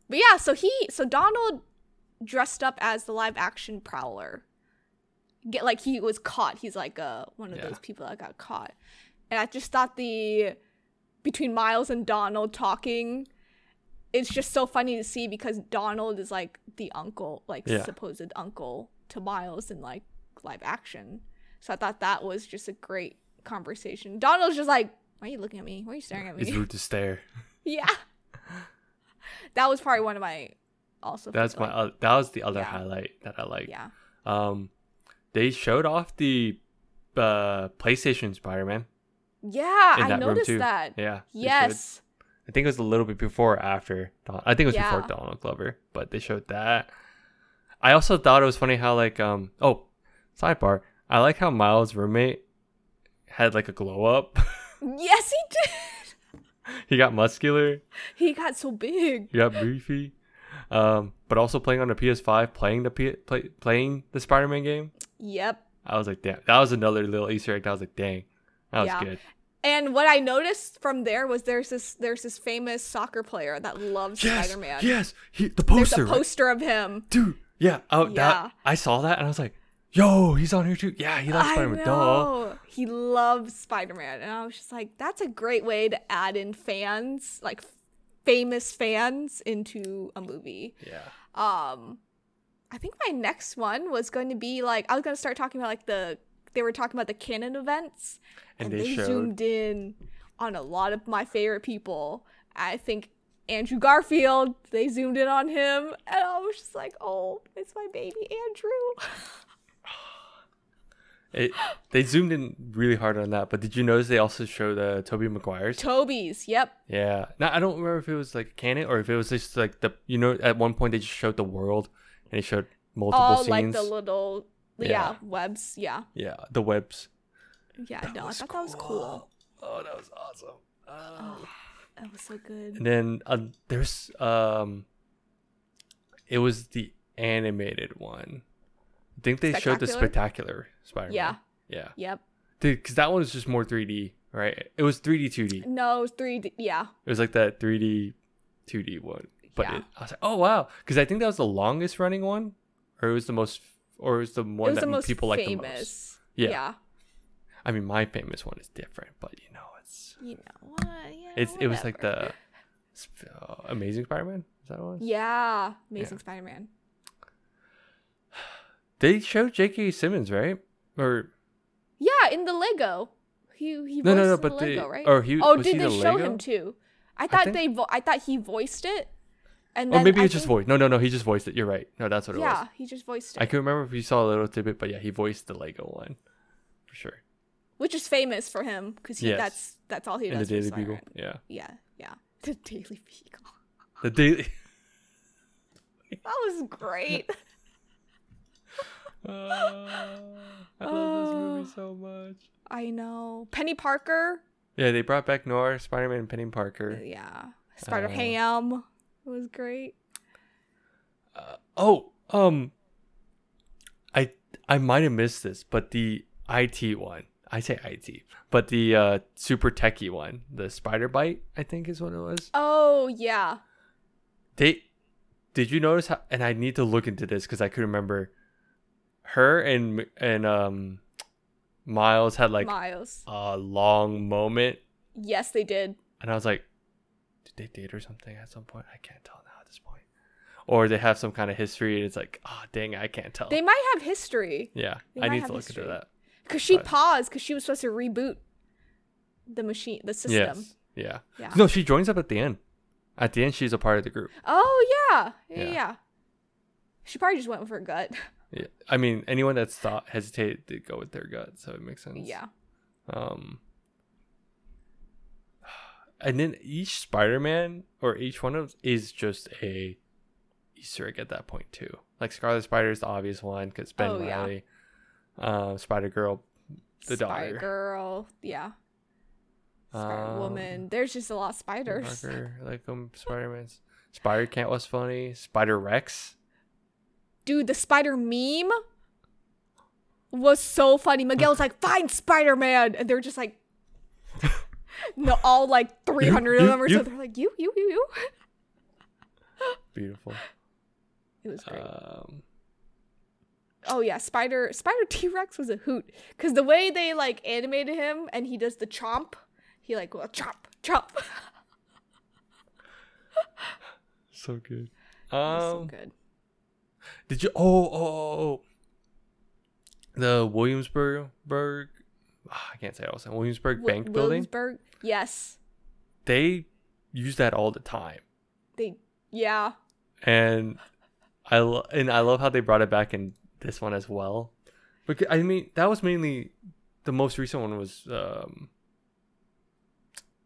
but yeah, so he, so Donald dressed up as the live action Prowler. Get like he was caught. He's like uh one of Yeah. those people that got caught, and I just thought the between Miles and Donald talking, it's just so funny to see because Donald is like the uncle, like Yeah. supposed uncle to Miles in like live action. So I thought that was just a great conversation. Donald's just like, "Why are you looking at me? Why are you staring at me?" It's rude to stare. <laughs> Yeah. that was probably one of my also That's my. like, Uh, that was the other Yeah. highlight that I like. yeah. Um, they showed off the uh PlayStation Spider-Man. Yeah, I noticed that. Yeah. Yes. I think it was a little bit before or after. Don- I think it was Yeah. before Donald Glover, but they showed that. I also thought it was funny how like um oh sidebar I like how Miles' roommate had like a glow up. <laughs> Yes, he did. he got muscular. He got so big. He got beefy. Um, but also playing on the PS5, playing the P- play, playing the Spider-Man game. Yep. I was like, damn, that was another little Easter egg. I was like, dang, that was Yeah. good. And what I noticed from there was there's this there's this famous soccer player that loves Yes, Spider-Man. yes, he, the poster. There's poster, a right? poster of him. dude. Yeah, oh, Yeah. that I saw that and I was like, yo, he's on here too. Yeah, he loves Spider-Man. Duh. know. He loves Spider-Man. And I was just like, that's a great way to add in fans, like famous fans into a movie. Yeah. um i think my next one was going to be like i was going to start talking about like the they were talking about the canon events And and, they they, zoomed in on a lot of my favorite people i think Andrew Garfield. They zoomed in on him, and I was just like, "Oh, it's my baby Andrew." <laughs> It, they zoomed in really hard on that, but did you notice they also showed uh, Tobey Maguire's? Tobey's. Yep. Yeah. Now I don't remember if it was like canon or if it was just like the you know at one point they just showed the world and they showed multiple All scenes. like the little yeah. Yeah. webs. Yeah. yeah, the webs. Yeah. That no, I thought that was cool. Oh, that was awesome. Uh, That was so good. And then uh, there's um, it was the animated one. I think they showed the Spectacular? Spider-Man. Yeah. Yeah. Yep. Because that one was just more 3D, right? It was 3D, 2D. No, it was three. D- yeah. It was like that 3D, 2D one. But Yeah. it, I was like, oh wow, because I think that was the longest running one, or it was the most, or it was the one was that the people like the most. Yeah. yeah. I mean, my famous one is different, but you know, it's You know what? Yeah, it's it was like the uh, Amazing Spider-Man. Is that what? it was? Yeah, Amazing. Spider-Man. They showed J.K. Simmons, right? Or Yeah, in the Lego. He he no, no, no, voiced but the they Lego, right? or he oh, did he they the show Lego? him too? I thought think- they vo- I thought he voiced it. And Or maybe I he just voiced. No, no, no. He just voiced it. You're right. No, that's what it Yeah, was. Yeah, he just voiced it. I can remember if you saw a little tidbit, but yeah, he voiced the Lego one for sure. Which is famous for him because Yes. that's that's all he In the for Daily Beagle. Yeah. Yeah, yeah. The Daily Beagle. The Daily. <laughs> That was great. <laughs> Uh, I love this movie so much. I know. Peni Parker. Yeah, they brought back Noir, Spider Man, and Peni Parker. Yeah. Spider Uh, Ham was great. Oh, um, I I might have missed this, but the IT one, I say IT, but the uh, super techie one, the Spider Byte, I think is what it was. Oh yeah. They did you notice how? And I need to look into this because I could remember her and and um Miles had like Miles. a long moment, Yes, they did. and I was like, did they date or something at some point? I can't tell now at this point. Or they have some kind of history, and it's like, oh dang, I can't tell. They might have history yeah, they I need to look history. into that. because she But- paused because she was supposed to reboot the machine, the system. Yes, yeah. Yeah. No, she joins up at the end. At the end, she's a part of the group. Oh yeah. yeah, Yeah. yeah. She probably just went with her gut. <laughs> Yeah. I mean, anyone that's thought hesitated to go with their gut, so it makes sense. yeah. Um, and then each Spider-Man or each one of them is just a Easter egg at that point too. Like Scarlet Spider is the obvious one because Ben Oh, yeah. Reilly, um, Spider Girl, the dog. Spider daughter, Girl. Yeah. Spider Um, Woman. There's just a lot of spiders. Parker, like um, Spider-Man's Spider Cat was funny. Spider Rex. Dude, the spider meme was so funny. Miguel's like, find Spider Man. And they're just like, <laughs> no, all like 300 of you, them or you. so. They're like, you, you, you, you. <laughs> Beautiful. It was great. Um, oh, yeah. Spider Spider T Rex was a hoot. Because the way they like animated him and he does the chomp, he like, well, chomp, chomp. <laughs> so good. Was so Um, good. Did you? Oh, oh, oh, oh. The Williamsburg, Burg, ah, I can't say it also. Williamsburg Wi- Bank Building. Williamsburg. Yes. They use that all the time, They, yeah. and I lo- and I love how they brought it back in this one as well. Because I mean, that was mainly the most recent one was um.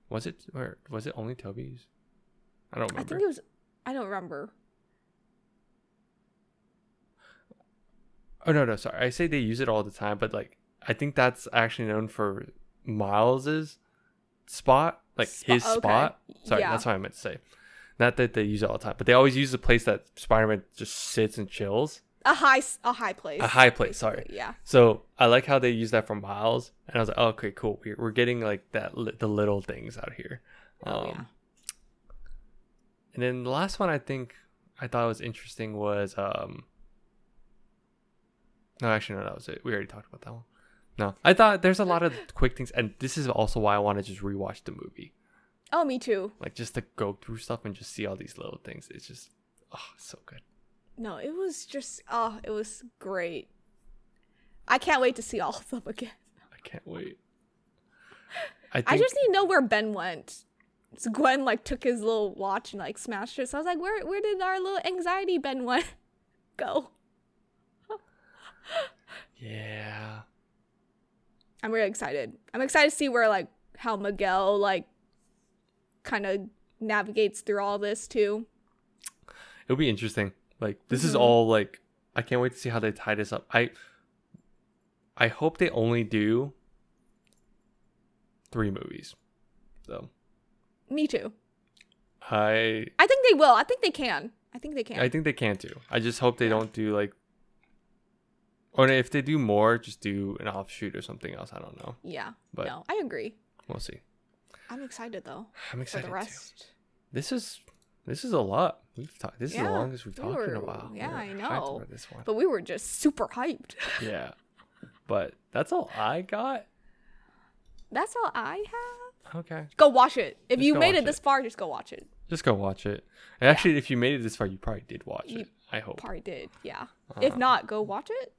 Was it or was it only Tobey's? I don't remember. I think it was, I don't remember. Oh no, no, sorry. I say they use it all the time, but like I think that's actually known for Miles's spot, like his okay. spot. Sorry, Yeah. that's what I meant to say. Not that they use it all the time, but they always use the place that Spider-Man just sits and chills. A high, a high place. A high place, sorry. Yeah. So I like how they use that for Miles, and I was like, oh, okay, cool. We're, we're getting like that, li- the little things out here. Um, Oh, yeah. And then the last one I think I thought was interesting was um. No, actually, no, that was it. We already talked about that one. No, I thought there's a lot of quick things, and this is also why I want to just rewatch the movie, Oh, me too. like just to go through stuff and just see all these little things. It's just, oh, so good. No, it was just, oh, it was great. I can't wait to see all of them again. I can't wait. <laughs> I think I just need to know where Ben went. So Gwen like took his little watch and like smashed it. So I was like, where where did our little anxiety Ben went <laughs> go? Yeah. I'm really excited. I'm excited to see where like how Miguel like kind of navigates through all this too. It'll be interesting. Like this is Mhm. all like I can't wait to see how they tie this up. I I hope they only do three movies. So Me too. I I think they will. I think they can. I think they can. I think they can too. I just hope they don't do like or if they do more, just do an offshoot or something else. I don't know. yeah. But no, I agree. we'll see. I'm excited though I'm for excited the too. rest. This is this is a lot. We've talked. This is the longest we've we talked in a while. yeah, We I know. This one. But we were just super hyped. <laughs> yeah, but that's all I got. That's all I have. Okay, Go watch it. If Just you made it this it. far, just go watch it. just go watch it. And actually, if you made it this far, you probably did watch You it. I hope. Probably did. Yeah. if Uh, not, go watch it.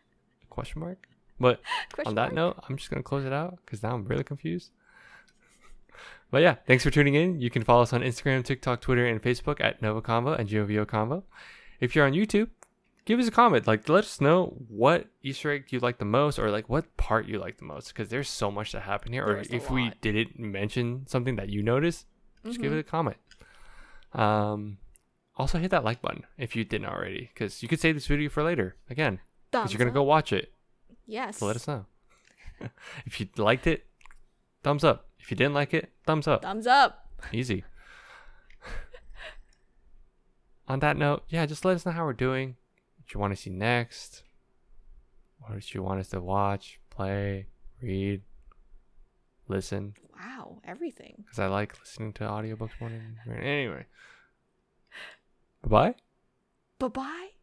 <laughs> Question mark. But <laughs> Question on that mark. note, I'm just gonna close it out because now I'm really confused. <laughs> But yeah, thanks for tuning in. You can follow us on Instagram, TikTok, Twitter, and Facebook at NgoVo Convo and GOVO Combo. If you're on YouTube, give us a comment. Like, let us know what Easter egg you like the most, or like what part you like the most, because there's so much to happen here. Or There's a if we didn't mention something that you noticed, just give Mhm. it a comment. Um, also hit that like button if you didn't already, because you could save this video for later. Again, because you're gonna up. go watch it. Yes. So let us know. <laughs> if you liked it, thumbs up. If you didn't like it, thumbs up. Thumbs up. Easy. <laughs> On that note, yeah, just let us know how we're doing. What you want to see next. What you want us to watch, play, read, listen. Wow. Everything. Because I like listening to audiobooks more than anyway. Bye bye. Bye bye.